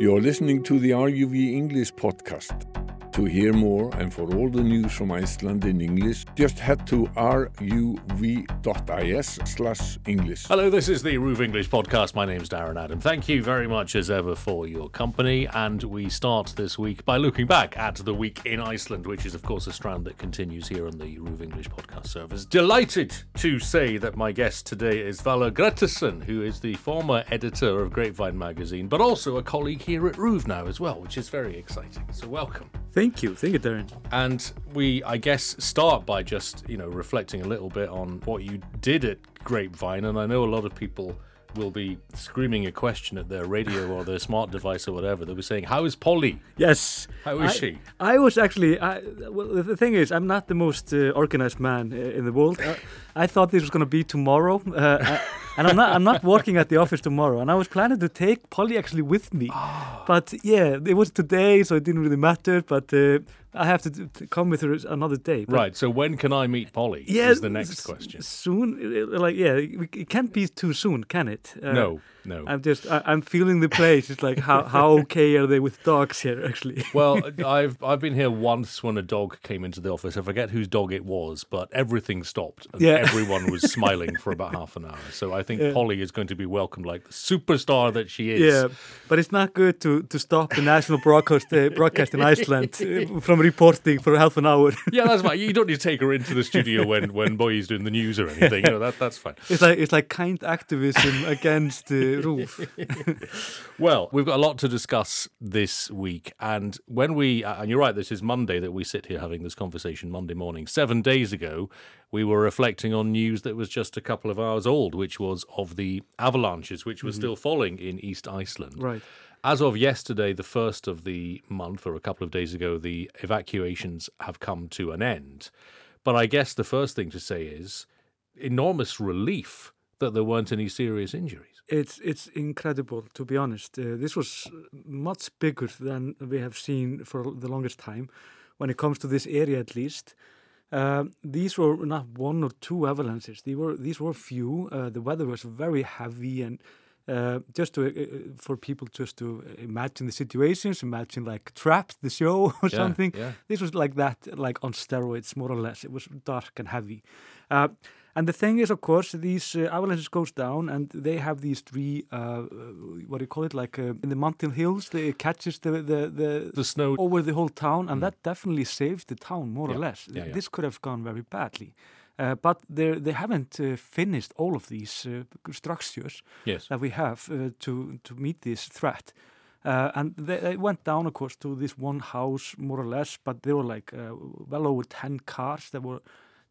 You're listening to the RUV English podcast. To hear more and for all the news from Iceland in English, just head to ruv.is slash English. Hello, this is the RÚV English podcast. My name's Darren Adam. Thank you very much as ever for your company. And we start this week by looking back at the week in Iceland, which is, of course, a strand that continues here on the RÚV English podcast service. Delighted to say that my guest today is Valur Grettisson, who is the former editor of Grapevine magazine, but also a colleague here at RÚV now as well, which is very exciting. So, welcome. Thank you, thank you, Darren. And we, I guess, start by just you know reflecting a little bit on what you did at Grapevine, and I know a lot of people will be screaming a question at their radio or their smart device or whatever. They'll be saying, "How is Polly? Yes. How is I, she?" I was actually. I, well, the thing is, I'm not the most uh, organized man uh, in the world. I, I thought this was going to be tomorrow, uh, I, and I'm not. I'm not working at the office tomorrow. And I was planning to take Polly actually with me, but yeah, it was today, so it didn't really matter. But uh, I have to, to come with her another day. Right. So when can I meet Polly? Yeah, is the next question. Soon, like yeah, it can't be too soon, can it? Uh, no, no. I'm just. I, I'm feeling the place. It's like how how okay are they with dogs here? Actually. well, I've I've been here once when a dog came into the office. I forget whose dog it was, but everything stopped and Yeah. everyone was smiling for about half an hour. So I think Yeah. Polly is going to be welcomed like the superstar that she is. Yeah, but it's not good to, to stop the national broadcast uh, broadcast in Iceland uh, from reporting for half an hour. Yeah, that's fine. You don't need to take her into the studio when when Boy's doing the news or anything. You know that that's fine. It's like it's like kind activism against the roof. Well, we've got a lot to discuss this week, and when we and you're right, this is Monday that we sit here having this conversation. Monday morning, seven days ago, we were reflecting on news that was just a couple of hours old, which was of the avalanches which were mm-hmm. still falling in East Iceland. Right. As of yesterday, the first of the month, or a couple of days ago, the evacuations have come to an end. But I guess the first thing to say is enormous relief that there weren't any serious injuries. It's it's incredible to be honest. Uh, this was much bigger than we have seen for the longest time, when it comes to this area at least. Um, these were not one or two avalanches. They were these were few. Uh, the weather was very heavy, and uh, just to uh, for people just to imagine the situations, imagine like Trapped, the show or Yeah, something. yeah. This was like that, like on steroids, more or less. It was dark and heavy. Uh, and the thing is, of course, these uh, avalanches goes down, and they have these three, uh, uh, what do you call it, like uh, in the mountain hills, they it catches the the, the The snow over the whole town, and that definitely saved the town more or Yeah, less. yeah, yeah. This could have gone very badly. Uh, but they they haven't uh, finished all of these uh, structures Yes. that we have uh, to to meet this threat. Uh, and they, they went down, of course, to this one house, more or less. But there were like uh, well over ten cars that were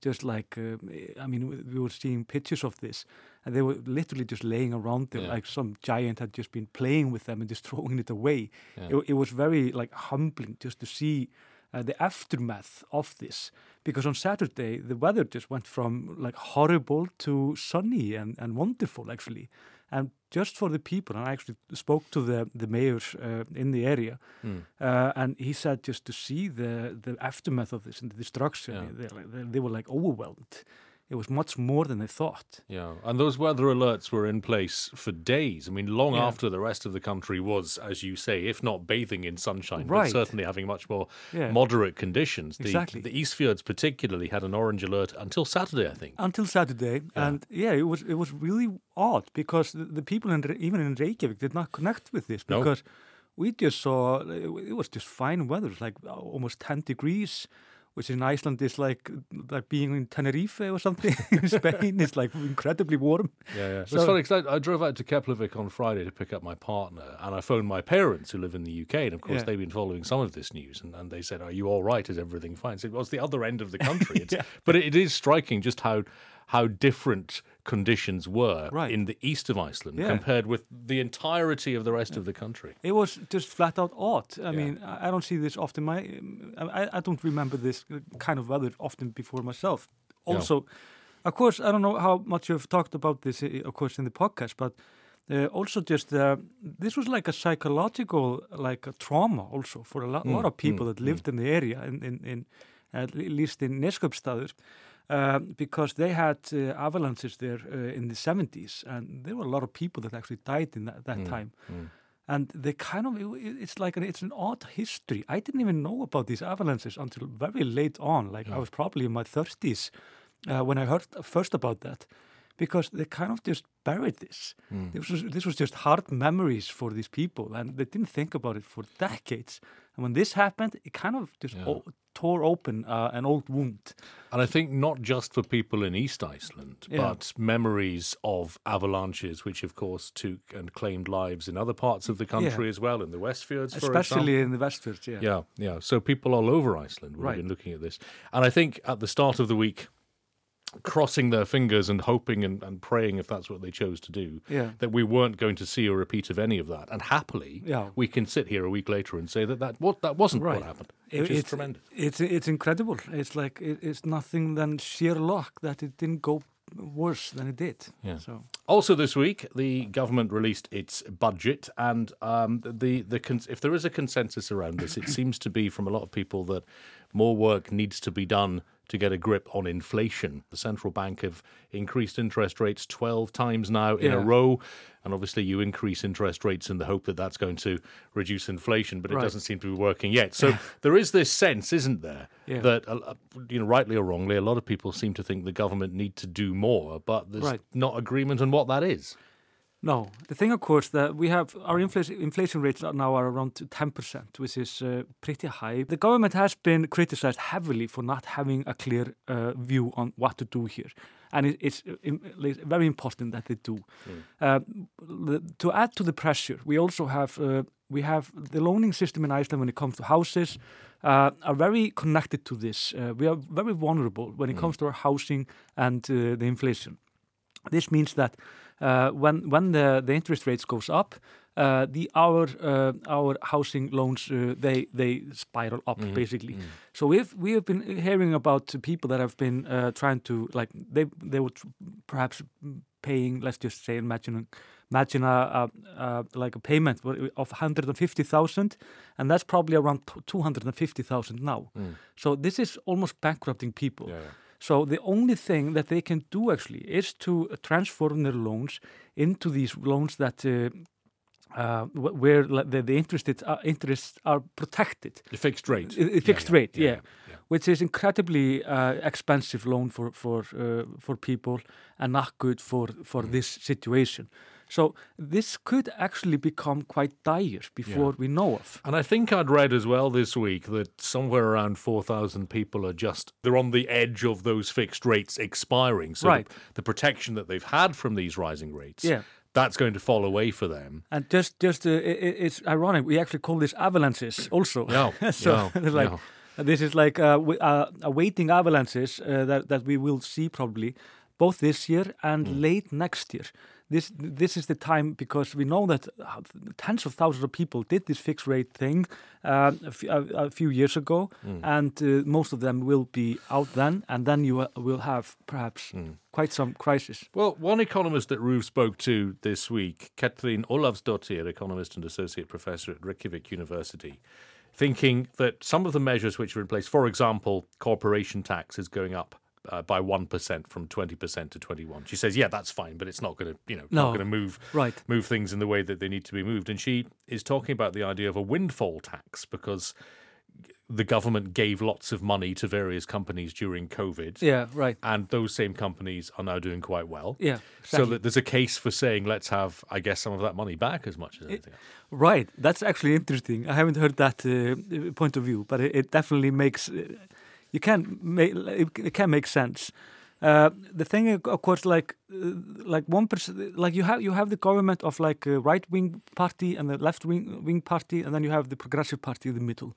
just like uh, I mean, we- we were seeing pictures of this, and they were literally just laying around there Yeah. like some giant had just been playing with them and just throwing it away. Yeah. It, it was very like humbling just to see uh, the aftermath of this because on Saturday the weather just went from like horrible to sunny and, and wonderful actually and just for the people and I actually spoke to the the mayor uh, in the area Mm. uh, and he said just to see the the aftermath of this and the destruction Yeah. they, they, they were like overwhelmed it was much more than they thought Yeah, and those weather alerts were in place for days. I mean, long Yeah. after the rest of the country was, as you say, if not bathing in sunshine, but Right. certainly having much more Yeah. moderate conditions. The, Exactly. The Eastfjords particularly had an orange alert until Saturday, I think. until Saturday, and yeah, it was it was really odd because the, the people in even in Reykjavik did not connect with this No. because we just saw it was just fine weather, like almost ten degrees, which in Iceland is like like being in Tenerife or something. in Spain, it's like incredibly warm. Yeah, yeah. So- it's funny 'cause I, I drove out to Keflavik on Friday to pick up my partner, and I phoned my parents who live in the UK, and of course Yeah. they've been following some of this news, and, and they said, "Are you all right? Is everything fine?" I said, "Well, it's the other end of the country." Yeah. But it, it is striking just how how different conditions were Right. in the east of Iceland Yeah. compared with the entirety of the rest of the country. It was just flat out odd. I Yeah. mean, I don't see this often. My, I, I don't remember this kind of weather often before myself. Yeah. Also, of course, I don't know how much you've talked about this, eh, of course, in the podcast, but uh, also just uh, this was like a psychological, like a trauma, also for a lot, Mm, lot of people mm, that lived in the area, in, in, in at least in Neskaupstaður. Uh, because they had uh, avalanches there uh, in the 70s, and there were a lot of people that actually died in that, that Mm, time. mm. and they kind of it's like an, it's an odd history. I didn't even know about these avalanches until very late on. Like Yeah. I was probably in my thirties uh, when I heard first about that, because they kind of just buried this. Mm. This was this was just hard memories for these people, and they didn't think about it for decades. And when this happened, it kind of just Yeah. o- tore open uh, an old wound. And I think not just for people in East Iceland, Yeah. but memories of avalanches, which of course took and claimed lives in other parts of the country as well, in the Westfjords, for Especially in the Westfjords, yeah. Yeah, yeah. So people all over Iceland would have been looking at this. And I think at the start of the week, crossing their fingers and hoping and, and praying, if that's what they chose to do, Yeah. that we weren't going to see a repeat of any of that. And happily, Yeah. we can sit here a week later and say that that, what, that wasn't Right. what happened, It- which is it's, tremendous. It's it's incredible. It's like it, it's nothing than sheer luck that it didn't go worse than it did. Yeah. So Also, this week, the government released its budget, and um, the the cons- if there is a consensus around this, it seems to be from a lot of people that more work needs to be done to get a grip on inflation. The central bank have increased interest rates twelve times now in a row, and obviously you increase interest rates in the hope that that's going to reduce inflation, but it Right. doesn't seem to be working yet. So there is this sense, isn't there, Yeah. that uh, you know, rightly or wrongly, a lot of people seem to think the government need to do more, but there's Right. not agreement on what that is. No, the thing of course that we have our inflation inflation rates now are around ten percent, which is uh, pretty high. The government has been criticized heavily for not having a clear uh, view on what to do here. And it, it's uh, like, very important that they do. Uh, the- to add to the pressure, we also have uh, we have the loaning system in Iceland when it comes to houses uh, are very connected to this. Uh, we are very vulnerable when it comes to our housing and uh, the inflation. This means that uh, when when the, the interest rates goes up, uh, the our uh, our housing loans uh, they they spiral up basically. So we've we have been hearing about people that have been uh, trying to like they they would perhaps paying let's just say imagine imagine a, a, a like a payment of 150,000 and that's probably around 250,000 now. So this is almost bankrupting people. Yeah, yeah. So the only thing that they can do actually is to transform their loans into these loans that uh, uh, wh- where the, the interested, uh, interests are protected. The fixed rate. Yeah, fixed yeah, rate, yeah. yeah. Which is incredibly uh, expensive loan for for uh, for people and not good for for Mm. this situation. So this could actually become quite dire before we know of. And I think I'd read as well this week that somewhere around 4,000 people are just, they're on the edge of those fixed rates expiring. So Right. the, the protection that they've had from these rising rates, Yeah. that's going to fall away for them. And just, just uh, i i- it's ironic. We actually call this avalanches also. Yeah, so yeah, it's like this is like uh, uh, awaiting avalanches uh, that that we will see probably both this year and Mm. late next year. This this is the time because we know that uh, tens of thousands of people did this fixed rate thing uh, a, a, a few years ago, Mm. and uh, most of them will be out then, and then you uh, will have perhaps Mm. quite some crisis. Well, one economist that RÚV spoke to this week, Katrín Ólafsdóttir, economist and associate professor at Reykjavik University, thinking that some of the measures which are in place, for example, corporation tax is going up uh, by 1% from 20% to 21. She says, yeah, that's fine, but it's not going to, you know, not going to move Right. move things in the way that they need to be moved. And she is talking about the idea of a windfall tax because the government gave lots of money to various companies during COVID Yeah. Right. and those same companies are now doing quite well. Yeah. So that there's a case for saying let's have, I guess, some of that money back as much as anything. else. Right, that's actually interesting. I haven't heard that uh, point of view, but it, it definitely makes uh, you can't make it, can make sense. Uh, the thing, of course, like like one percent, like you have you have the government of like a right wing party and the left wing wing party, and then you have the progressive party in the middle.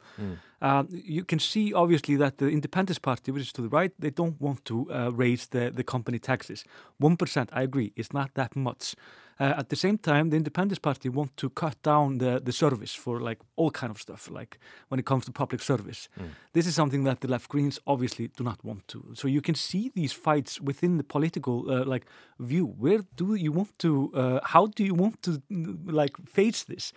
Uh, you can see obviously that the Independence Party, which is to the right, they don't want to uh, raise the the company taxes. One percent, I agree, it's not that much. Uh, at the same time, the Independence Party want to cut down the, the service for like all kind of stuff, like when it comes to public service. This is something that the left Greens obviously do not want to. So you can see these fights within the political uh, like view. Where do you want to? Uh, how do you want to mm, like face this?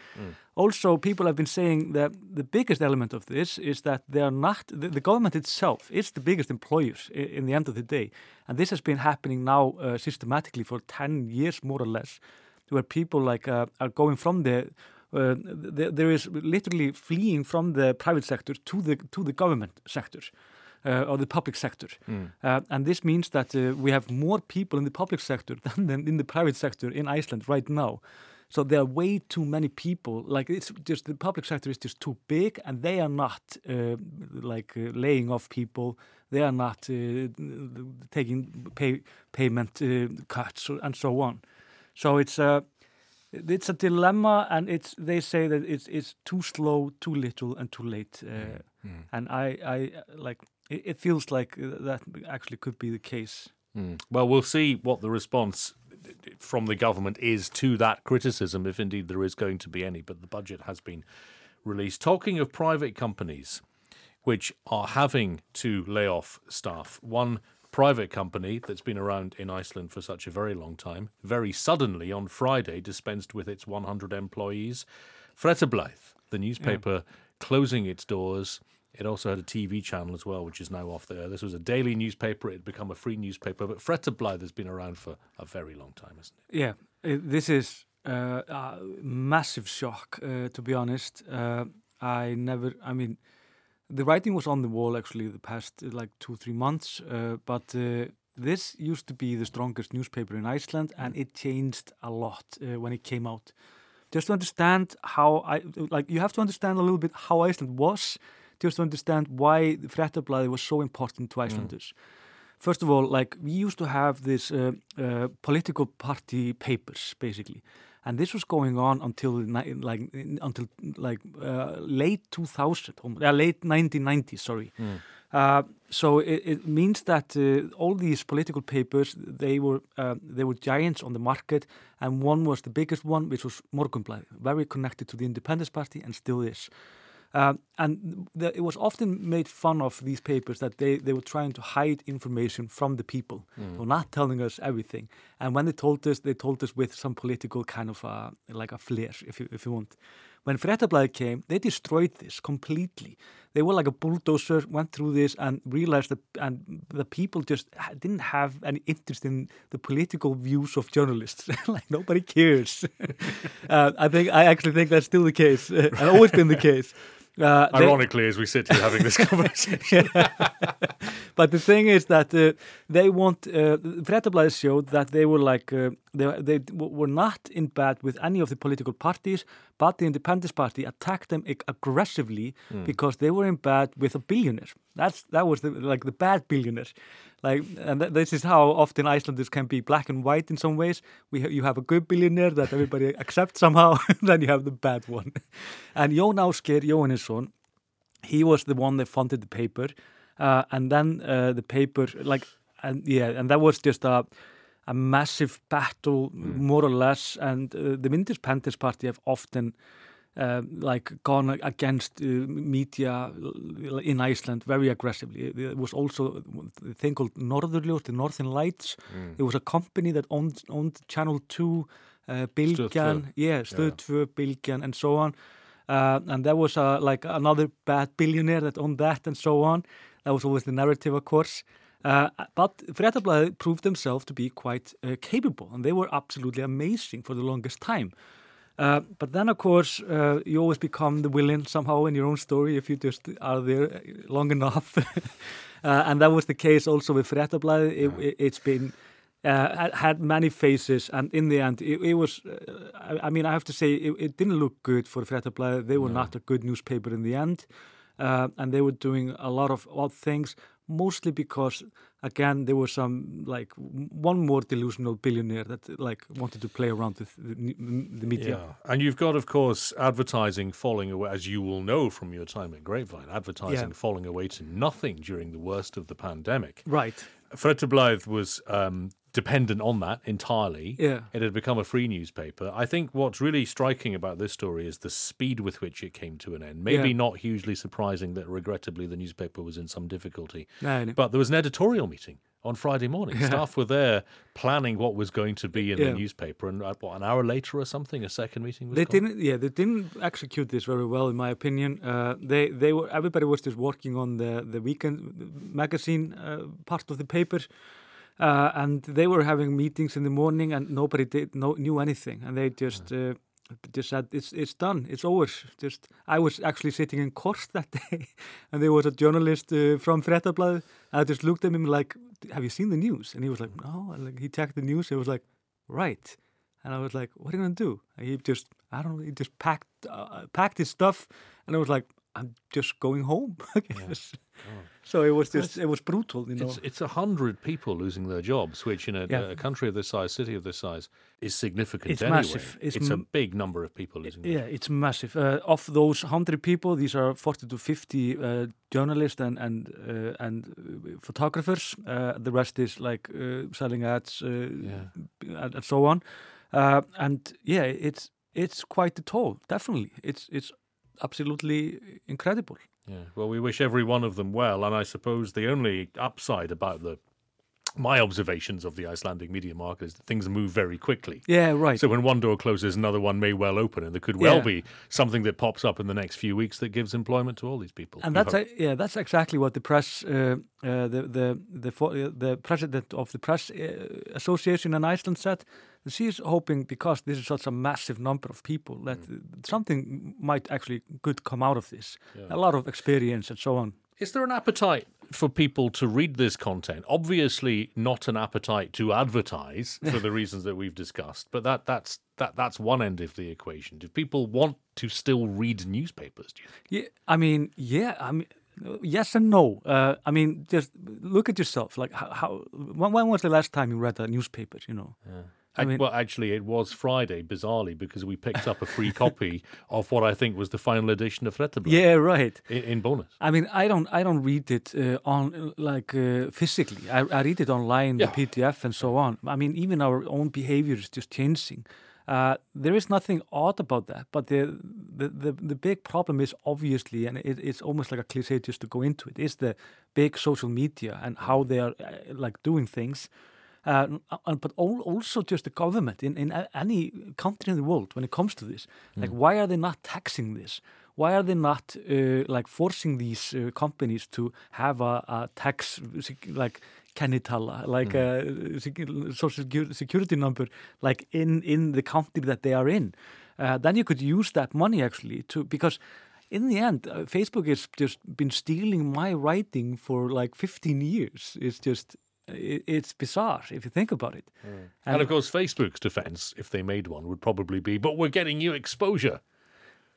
Also, people have been saying that the biggest element of this is that they are not the, the government itself is the biggest employers in, in the end of the day, and this has been happening now uh, systematically for ten years more or less, where people like uh, are going from the uh, th there is literally fleeing from the private sector to the to the government sector. Uh, or the public sector. Mm. Uh, and this means that uh, we have more people in the public sector than, than in the private sector in Iceland right now. So there are way too many people. Like it's just the public sector is just too big, and they are not uh, like uh, laying off people. They are not uh, taking pay, payment uh, cuts and so on. So it's a it's a dilemma, and it's they say that it's it's too slow, too little, and too late. Uh, mm. And I I like it, it, feels like that actually could be the case. Mm. Well, we'll see what the response from the government is to that criticism, if indeed there is going to be any. But the budget has been released. Talking of private companies which are having to lay off staff, one private company that's been around in Iceland for such a very long time, very suddenly on Friday dispensed with its 100 employees. Fréttablaðið, the newspaper, yeah. closing its doors. It also had a TV channel as well, which is now off there. This was a daily newspaper. It had become a free newspaper, but Fréttablaðið has been around for a very long time, hasn't it? Yeah, this is uh, a massive shock, uh, to be honest. Uh, I never, I mean, the writing was on the wall actually the past uh, like two three months uh, but uh, this used to be the strongest newspaper in Iceland and it changed a lot uh, when it came out just to understand how I like you have to understand a little bit how Iceland was just to understand why the Fréttablaðið was so important to. Icelanders mm. First of all, like we used to have this uh, uh, political party papers, basically, and this was going on until like until like uh, late 2000 uh, late 1990s sorry mm. so it, it, means that uh, all these political papers they were uh, they were giants on the market and one was the biggest one which was Morgunblaðið very connected to the Independence Party and still is uh, and the, it was often made fun of these papers that they, they were trying to hide information from the people. Mm. Not telling us everything. And when they told us, they told us with some political kind of uh, like a flair, if you, if you want. When Fréttablaðið came, they destroyed this completely. They were like a bulldozer, went through this and realized that and the people just didn't have any interest in the political views of journalists. like nobody cares. uh, I think I actually think that's still the case, and always been the case. Uh, Ironically, they, as we sit here having this conversation. but the thing is that uh, they want, uh, showed that they were like, uh, they, they were not in bad with any of the political parties, but the Independence Party attacked them aggressively mm. because they were in bad with a billionaire. That's That was the, like the bad billionaire. Like, and th this is how often Icelanders can be black and white in some ways. We ha you have a good billionaire that everybody accepts somehow, then you have the bad one. And Jón Ásgeir Jóhannesson, he was the one that funded the paper, uh, and then uh, the paper, like, and yeah, and that was just a a massive battle, mm. more or less. And uh, the Independence Party have often uh, like gone against uh, media in Iceland very aggressively. It was also a thing called Norðurljós, the Northern Lights. Mm. It was a company that owned, owned Channel 2, uh, Bilgjan, yeah, Stöð 2, yeah. Bilgjan, and so on. Uh, and there was like another bad billionaire that owned that and so on. That was always the narrative, of course. Uh, but Fréttablaðið proved themselves to be quite uh, capable and they were absolutely amazing for the longest time. Uh, but then, of course, uh, you always become the villain somehow in your own story if you just are there long enough. uh, and that was the case also with Fréttablaðið. It, has it, been uh, had many faces, and in the end, it, it was. Uh, I, I, mean, I have to say, it, it didn't look good for Fréttablaðið. They were no. not a good newspaper in the end, uh, and they were doing a lot of odd things mostly because again there was some like one more delusional billionaire that like wanted to play around with the, the media yeah. and you've got of course advertising falling away as you will know from your time at grapevine advertising yeah. falling away to nothing during the worst of the pandemic right Fréttablaðið was um, dependent on that entirely. Yeah. It had become a free newspaper. I think what's really striking about this story is the speed with which it came to an end. Maybe yeah. not hugely surprising that regrettably the newspaper was in some difficulty. No, no. But there was an editorial meeting on Friday morning. Yeah. Staff were there planning what was going to be in yeah. the newspaper, and uh, what, an hour later or something, a second meeting was. They gone? didn't. Yeah, they didn't execute this very well, in my opinion. Uh, they they were everybody was just working on the the weekend magazine uh, part of the paper. Uh, and they were having meetings in the morning and nobody did, no, knew anything and they just uh, just said it's it's done, it's over. Just I was actually sitting in court that day, and there was a journalist uh, from Frettabladet. I just looked at him like, "Have you seen the news?" And he was like, "No." And like, he checked the news. He was like, "Right." And I was like, "What are you gonna do?" And he just, I don't know, he just packed uh, packed his stuff, and I was like, "I'm just going home." I guess. Oh. So it was just it was brutal, you know. It's it's a hundred people losing their jobs, which in a, Yeah. a country of this size, city of this size, is significant It's anyway. massive. It's It's, a m- big number of people losing. their Yeah, it's massive. Uh, of those hundred people, these are forty to fifty uh, journalists and and uh, and uh, photographers. Uh, the rest is like uh, selling ads uh, Yeah. and, and so on. Uh, and yeah, it's it's quite a toll. Definitely, it's it's absolutely incredible. Yeah. Well, we wish every one of them well, and I suppose the only upside about the my observations of the Icelandic media market is that things move very quickly. Yeah, right. So when one door closes, another one may well open, and there could well Yeah. be something that pops up in the next few weeks that gives employment to all these people. and that's a, yeah, that's exactly what the press, uh, uh, the the the fo- uh, the president of the press uh, association in Iceland said that she is hoping because this is such a massive number of people that uh, something might actually good come out of this. A lot of experience and so on. Is there an appetite for people to read this content? Obviously, not an appetite to advertise for the reasons that we've discussed, but that that's that that's one end of the equation. Do people want to still read newspapers? Do you think? Yeah, I mean, yeah, I mean, yes and no. Uh, I mean, just look at yourself. Like, how, how when, when was the last time you read a newspaper? You know, I mean- well, actually, it was Friday, bizarrely, because we picked up a free copy of what I think was the final edition of Fréttablaðið yeah, right. in, in Bónus. I mean, I don't, I don't read it uh, on like uh, physically. I, I read it online, Yeah. the PDF, and so on. I mean, even our own behavior is just changing. Uh, there is nothing odd about that, but the the, the, the big problem is obviously, and it, it's almost like a cliche just to go into it, is the big social media and how they are uh, like doing things. Uh, but al- also just the government in, in any country in the world when it comes to this. Like, why are they not taxing this? Why are they not uh, like forcing these uh, companies to have a, a tax like kennitala, like a sec- social secu- security number, like in in the country that they are in? Uh, then you could use that money actually to because in the end, uh, Facebook has just been stealing my writing for like 15 years. It's just, it's bizarre if you think about it. And, of course, Facebook's defense, if they made one, would probably be, but we're getting you exposure.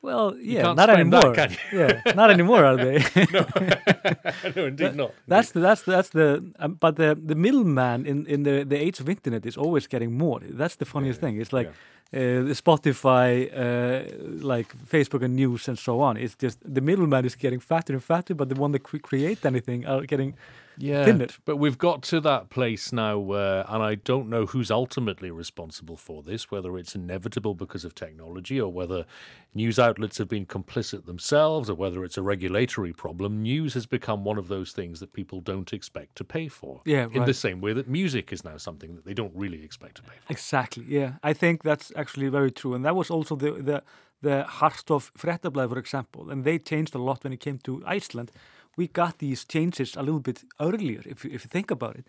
Well, yeah, not that, anymore. can yeah, not anymore, are they? no, indeed not. that's the, that's the, that's the um, but the the middleman in in the the age of internet is always getting more. That's the funniest thing. It's like uh, the Spotify, uh, like Facebook and news and so on. It's just the middleman is getting fatter and fatter, but the one that cre- create anything are getting yeah, thinner. But we've got to that place now where, and I don't know who's ultimately responsible for this, whether it's inevitable because of technology or whether news outlets have been complicit themselves or whether it's a regulatory problem. News has become one of those things that people don't expect to pay for. Yeah, In the same way that music is now something that they don't really expect to pay for. Exactly. Yeah, I think that's actually very true, and that was also the the the heart of Fréttablaðið, for example, and they changed a lot when it came to Iceland. We got these changes a little bit earlier, if you, if you think about it.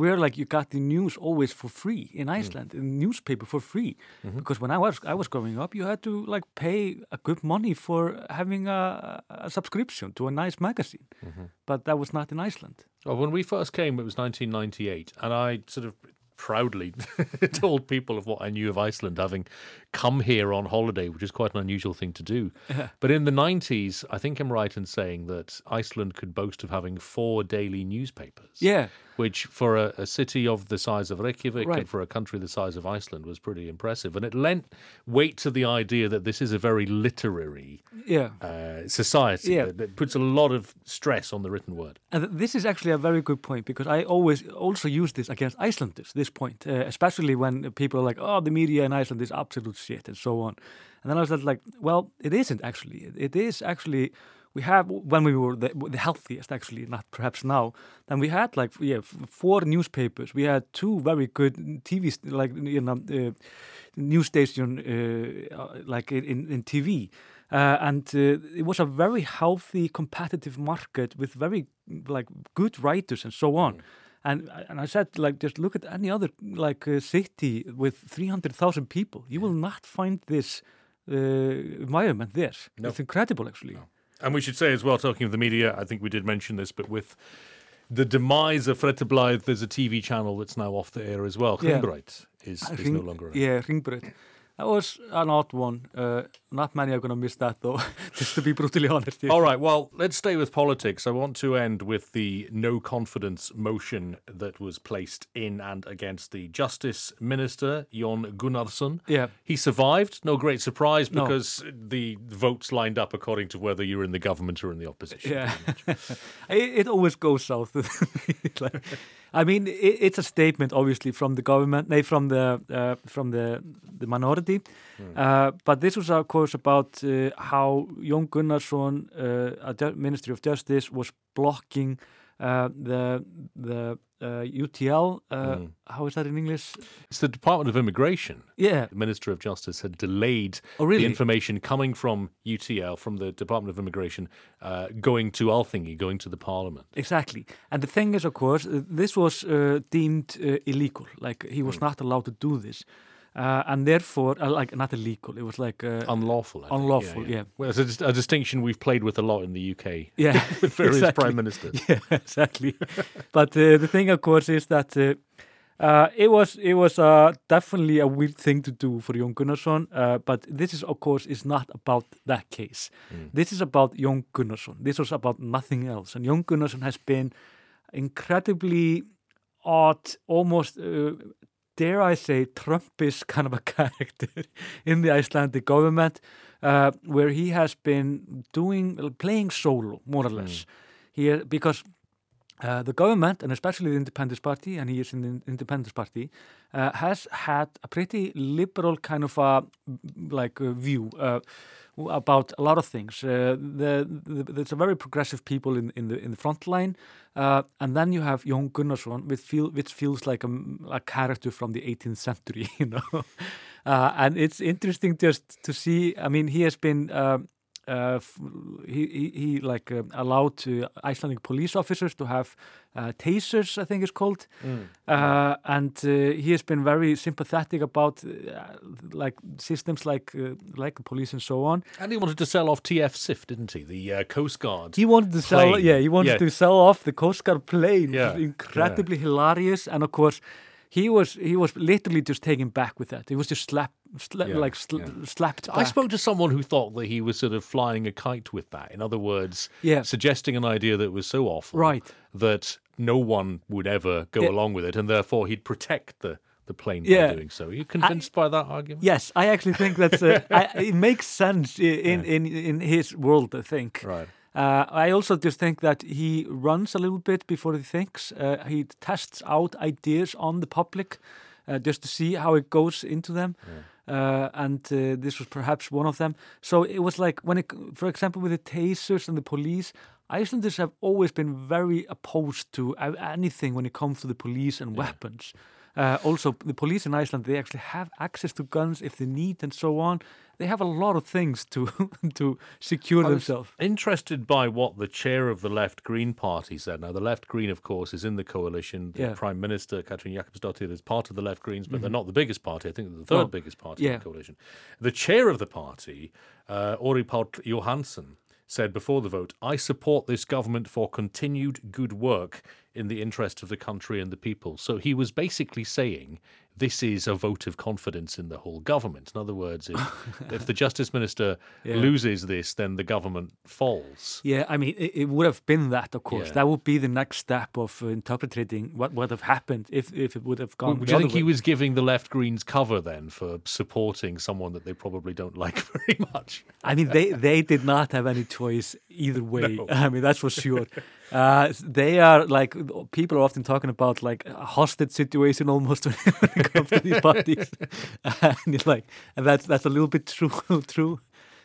Where like you got the news always for free in Iceland, the newspaper for free, because when I was I was growing up, you had to like pay a good money for having a, a subscription to a nice magazine, but that was not in Iceland. Well, when we first came, it was 1998, and I sort of proudly told people of what I knew of Iceland, having come here on holiday, which is quite an unusual thing to do. But in the 90s, I think I'm right in saying that Iceland could boast of having four daily newspapers. Yeah. Which, for a, a city of the size of Reykjavik Right. and for a country the size of Iceland, was pretty impressive. And it lent weight to the idea that this is a very literary Yeah. uh, society Yeah. that, that puts a lot of stress on the written word. And this is actually a very good point because I always also use this against Icelanders, this point, uh, especially when people are like, oh, the media in Iceland is absolute shit and so on. And then I was like, well, it isn't actually. It- It is actually, we have, when we were the, the healthiest actually, not perhaps now, then we had like, yeah, f- four newspapers. We had two very good TV, st- like, you know, uh, news station, uh, uh, like in, in, in TV. Uh, and uh, it was a very healthy, competitive market with very like good writers and so on. And and I said like just look at any other like uh, city with three hundred thousand people. You will not find this uh, environment there. No. It's incredible, actually. And we should say as well, talking of the media, I think we did mention this, but with the demise of Fred Blythe, there's a TV channel that's now off the air as well. Yeah. Hringbraut is, is Ring- no longer around. Yeah, Hringbraut. That was an odd one. Uh, not many are going to miss that, though, just to be brutally honest. here. All right, well, let's stay with politics. I want to end with the no confidence motion that was placed in and against the Justice Minister, Jon Gunnarsson. Yeah. He survived, no great surprise, No. because the votes lined up according to whether you're in the government or in the opposition. Yeah, it, it always goes south. Like, I mean, it, it's a statement, obviously, from the government, nay, from the uh, from the the minority. Uh, but this was, of about uh, how Jón Gunnarsson, uh, Ministry of Justice, was blocking uh, the the uh, UTL. Uh, How is that in English? It's the Department of Immigration. Yeah. The Minister of Justice had delayed Oh, really? the information coming from UTL, from the Department of Immigration, uh, going to Althingi, going to the Parliament. Exactly. And the thing is, of course, uh, this was uh, deemed uh, illegal. Like, he was not allowed to do this. Uh, and therefore, uh, like, not illegal. It was like, uh, Unlawful. I think. Unlawful, yeah. Well, it's a, a distinction we've played with a lot in the UK. yeah, With various exactly. prime ministers. Yeah, exactly. but uh, the thing, of course, is that uh, uh, it was it was uh, definitely a weird thing to do for Jón Gunnarsson. Uh, but this is, of course, is not about that case. This is about Jón Gunnarsson. This was about nothing else. And Jón Gunnarsson has been incredibly odd, almost. Uh, Dare I say, Trumpish kind of a character in the Icelandic government, uh, where he has been doing playing solo more or less. Here because uh, the government, and especially the Independence Party, and he is in the Independence Party, uh, has had a pretty liberal kind of a like uh, view uh, about a lot of things. Uh, the, the, there's a very progressive people in, in the in the front line, uh, and then you have Jón Gunnarsson, which feel which feels like a, a character from the 18th century, you know. Uh, and it's interesting just to see. I mean, he has been. Uh, he, he, he like uh, allowed to Icelandic police officers to have uh, tasers, I think it's called, uh, and uh, he has been very sympathetic about uh, like systems like uh, like the police and so on. And he wanted to sell off TF SIF, didn't he? The uh, Coast Guard. He wanted to sell, yeah, he wanted Yeah. to sell off the Coast Guard plane, Yeah, incredibly hilarious, and of course. He was he was literally just taken back with that. He was just slapped, sla- Yeah, like sl- yeah. slapped. I spoke to someone who thought that he was sort of flying a kite with that. In other words, Yeah. suggesting an idea that was so awful Right. that no one would ever go Yeah. along with it, and therefore he'd protect the, the plane by doing so. Are you convinced by that argument? Yes, I actually think that's uh, I, it makes sense i- in, in in his world. I think. Right. Uh, I also just think that he runs a little bit before he thinks. Uh, he tests out ideas on the public uh, just to see how it goes into them. Uh, and uh, this was perhaps one of them. So it was like when it, for example, with the tasers and the police, Icelanders have always been very opposed to uh, anything when it comes to the police and weapons. Uh, also, the police in Iceland they actually have access to guns if they need and so on. They have a lot of things to to secure themselves. interested by what the chair of the Left Green Party said. Now, the Left Green, of course, is in the coalition. The Yeah. Mm-hmm. Prime Minister, Katrin Jakobsdottir, is part of the Left Greens, but they're not the biggest party. I think they're the third Well, biggest party in the coalition. The chair of the party, uh, Orri Páll Jóhannsson, said before the vote, I support this government for continued good work in the interest of the country and the people. So he was basically saying this is a vote of confidence in the whole government. In other words, if, if the justice minister Yeah. loses this, then the government falls. Yeah, I mean, it, it would have been that, of course. Yeah. That would be the next step of interpreting what would have happened if, if it would have gone. Would the you think he was giving the left Greens cover then for supporting someone that they probably don't like very much? I mean, they, they did not have any choice either way. No. I mean, that's for sure. Uh, they are like people are often talking about like a hostage situation almost when it comes to these parties, and like, and that's that's a little bit true, true.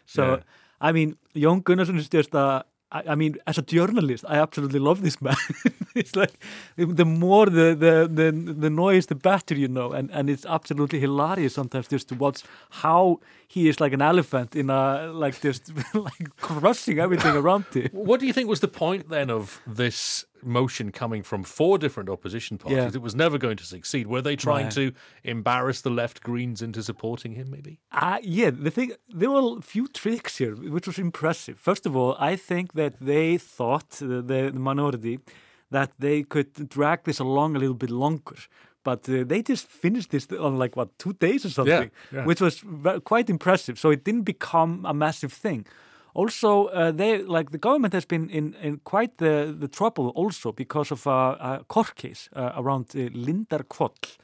So, Yeah. I mean, Jón Gunnarsson is just a. I I mean, as a journalist, I absolutely love this man. it's like the more the, the, the, the noise, the better, you know. And, and it's absolutely hilarious sometimes just to watch how he is like an elephant in a, like just like crushing everything around him. What do you think was the point then of this motion coming from four different opposition parties? Yeah. It was never going to succeed. Were they trying Right. to embarrass the left Greens into supporting him, maybe? Uh, yeah, the thing there were a few tricks here, which was impressive. First of all, I think that they thought the, the minority that they could drag this along a little bit longer, but uh, they just finished this on like what two days or something, yeah. which was ve- quite impressive. So it didn't become a massive thing. Also, uh, they like the government has been in, in quite the, the trouble also because of a, a court case uh, around uh, Lindar Kvotl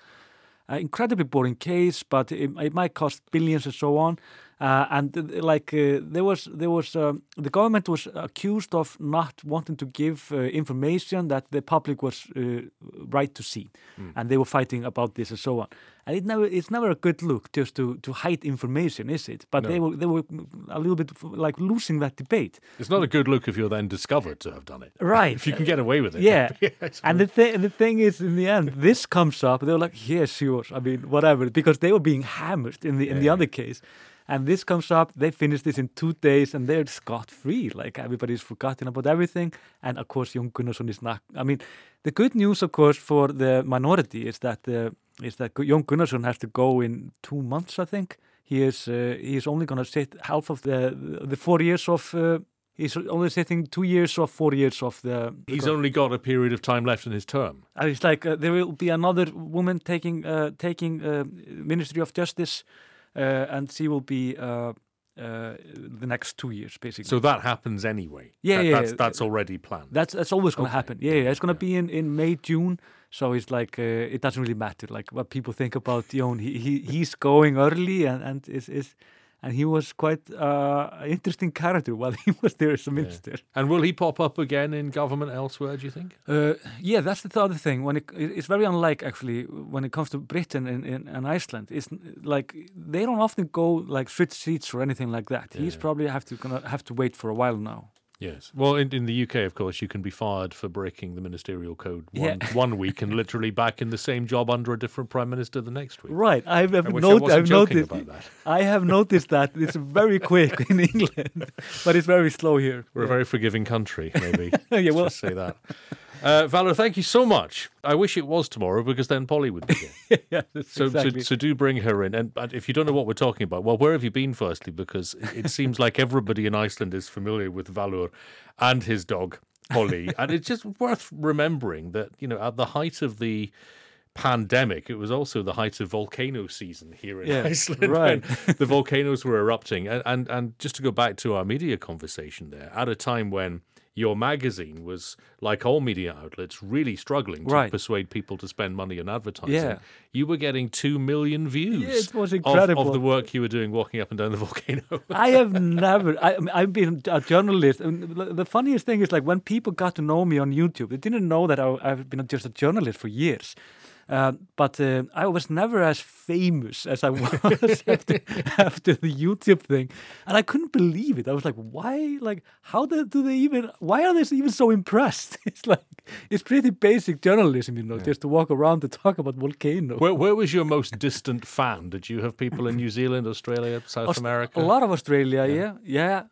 uh, incredibly boring case, but it, it might cost billions and so on. Uh, and uh, like uh, there was, there was um, the government was accused of not wanting to give uh, information that the public was uh, right to see, and they were fighting about this and so on. And it never, it's never a good look just to, to hide information, is it? But they were they were a little bit like losing that debate. It's not a good look if you're then discovered to have done it. Right. If you can get away with it. Yeah. And the thing, the thing is, in the end, this comes up. They were like, "Yeah, sure." I mean, whatever, because they were being hammered in the in the other case, and this comes up. They finish this in two days, and they're scot free. Like everybody's forgotten about everything, and of course, Jón Gunnarsson is not. I mean, the good news, of course, for the minority is that uh, is that Jón Gunnarsson has to go in two months. I think he is. Uh, he is only going to sit half of the the four years of. Uh, He's only sitting two years or four years of the. He's only got a period of time left in his term. And it's like uh, there will be another woman taking uh, taking uh, Ministry of Justice, uh, and she will be uh, uh, the next two years, basically. So that happens anyway. Yeah, That- yeah, That's, that's already planned. that's that's always going to Okay. happen. Yeah, yeah, it's going to be in, in May June. So it's like uh, it doesn't really matter like what people think about Jon. He, he he's going early and and is is. And he was quite uh, an interesting character while he was there as a minister. And will he pop up again in government elsewhere, do you think? Uh, yeah, that's the other thing. When it, it's very unlike actually when it comes to Britain and, and, and Iceland. It's n- like they don't often go like switch seats or anything like that. He's probably have to gonna have to wait for a while now. Yes. Well, in, in the UK, of course, you can be fired for breaking the ministerial code one, Yeah. one week and literally back in the same job under a different prime minister the next week. Right, I've, I've, I wish not- I've noticed. about that. I have noticed that it's very quick in England, but it's very slow here. We're a very forgiving country, maybe. Yeah, well- just say that. Uh, Valur, thank you so much. I wish it was tomorrow because then Polly would be here. yeah, So, exactly. so, so do bring her in. And, and if you don't know what we're talking about, well, where have you been, firstly? Because it, it seems like everybody in Iceland is familiar with Valur and his dog, Polly. and it's just worth remembering that, you know, at the height of the pandemic, it was also the height of volcano season here in Yeah, Iceland right. the volcanoes were erupting. And, and, and just to go back to our media conversation there, at a time when your magazine was, like all media outlets, really struggling to Right. persuade people to spend money on advertising. Yeah. You were getting two million views Yeah, it was incredible. Of, the work you were doing walking up and down the volcano. I have never. I, I've been a journalist. And the- the funniest thing is, like, when people got to know me on YouTube, they didn't know that I, I've been just a journalist for years. Uh, but uh, I was never as famous as I was after, after the YouTube thing, and I couldn't believe it. I was like, "Why? Like, how do, do they even? Why are they even so impressed?" It's like it's pretty basic journalism, you know, just to walk around to talk about volcanoes. where, where was your most distant fan? Did you have people in New Zealand, Australia, South Aust- America? A lot of Australia, yeah. yeah,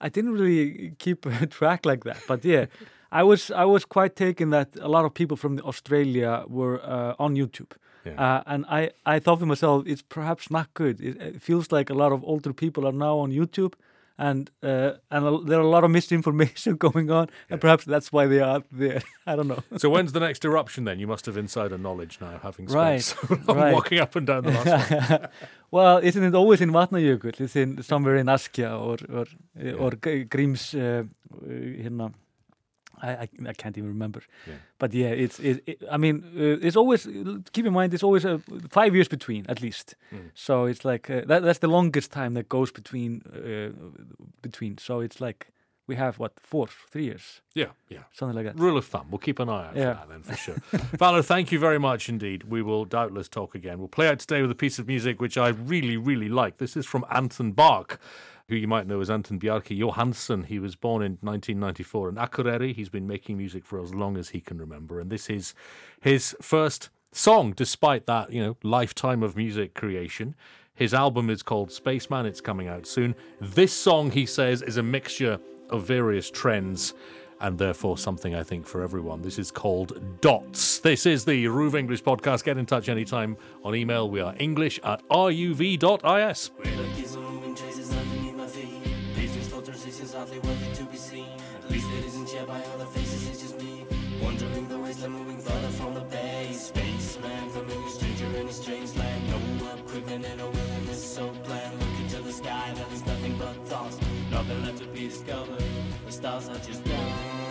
I didn't really keep track like that, but yeah, I was I was quite taken that a lot of people from Australia were uh, on YouTube, Yeah. uh, and I I thought to myself, it's perhaps not good. It, it feels like a lot of older people are now on YouTube. And uh, and a, there are a lot of misinformation going on, and perhaps that's why they are there. I don't know. So when's the next eruption then? You must have insider knowledge now, having spent Right, so long right. walking up and down the last one. well, isn't it always in Vatnajökull? It's in somewhere in Askja or or or G- Gríms. Uh, uh, hérna. I, I I can't even remember. Yeah. But yeah, it's it, it, I mean, uh, it's always keep in mind it's always uh, five years between at least. Mm. So it's like uh, that that's the longest time that goes between uh, between. So it's like we have what four, three years, Yeah, yeah. something like that. Rule of thumb. We'll keep an eye out Yeah. for that then, for sure. Valur, thank you very much indeed. We will doubtless talk again. We'll play out today with a piece of music which I really, really like. This is from Anton Bark. Who you might know as Anton Bjarke Johansson. He was born in 1994 in Akureyri. He's been making music for as long as he can remember, and this is his first song, despite that, you know, lifetime of music creation. His album is called Spaceman. It's coming out soon. This song, he says, is a mixture of various trends and therefore something I think for everyone. This is called Dots. This is the RÚV English podcast. Get in touch anytime on email. We are english at ruv.is. stars are just gone.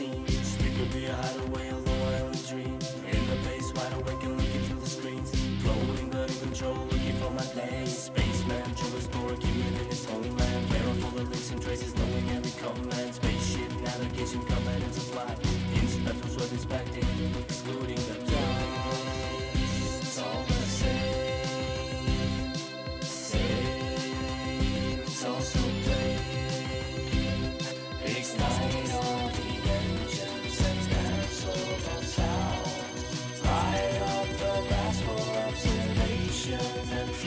Not be could be a hideaway, although I only dream. In the base, wide awake and looking through the screens. Floating, but in control, looking for my day. Spaceman, true explorer, human in his homeland. Careful of links and traces, knowing every command. Spaceship navigation, coming into flight. Inspectors were inspecting,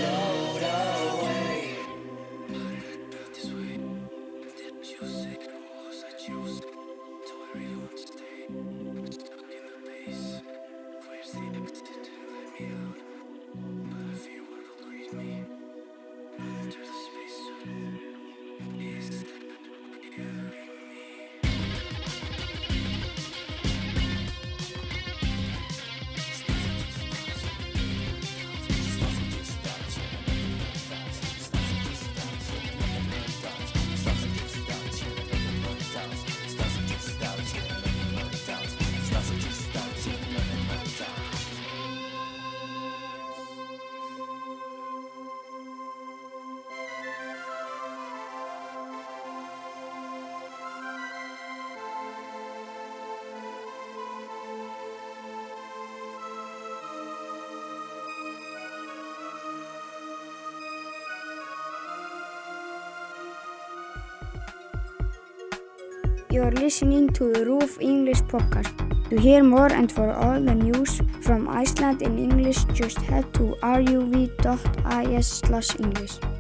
and You are listening to the Roof English podcast. To hear more and for all the news from Iceland in English, just head to ruv.is/english.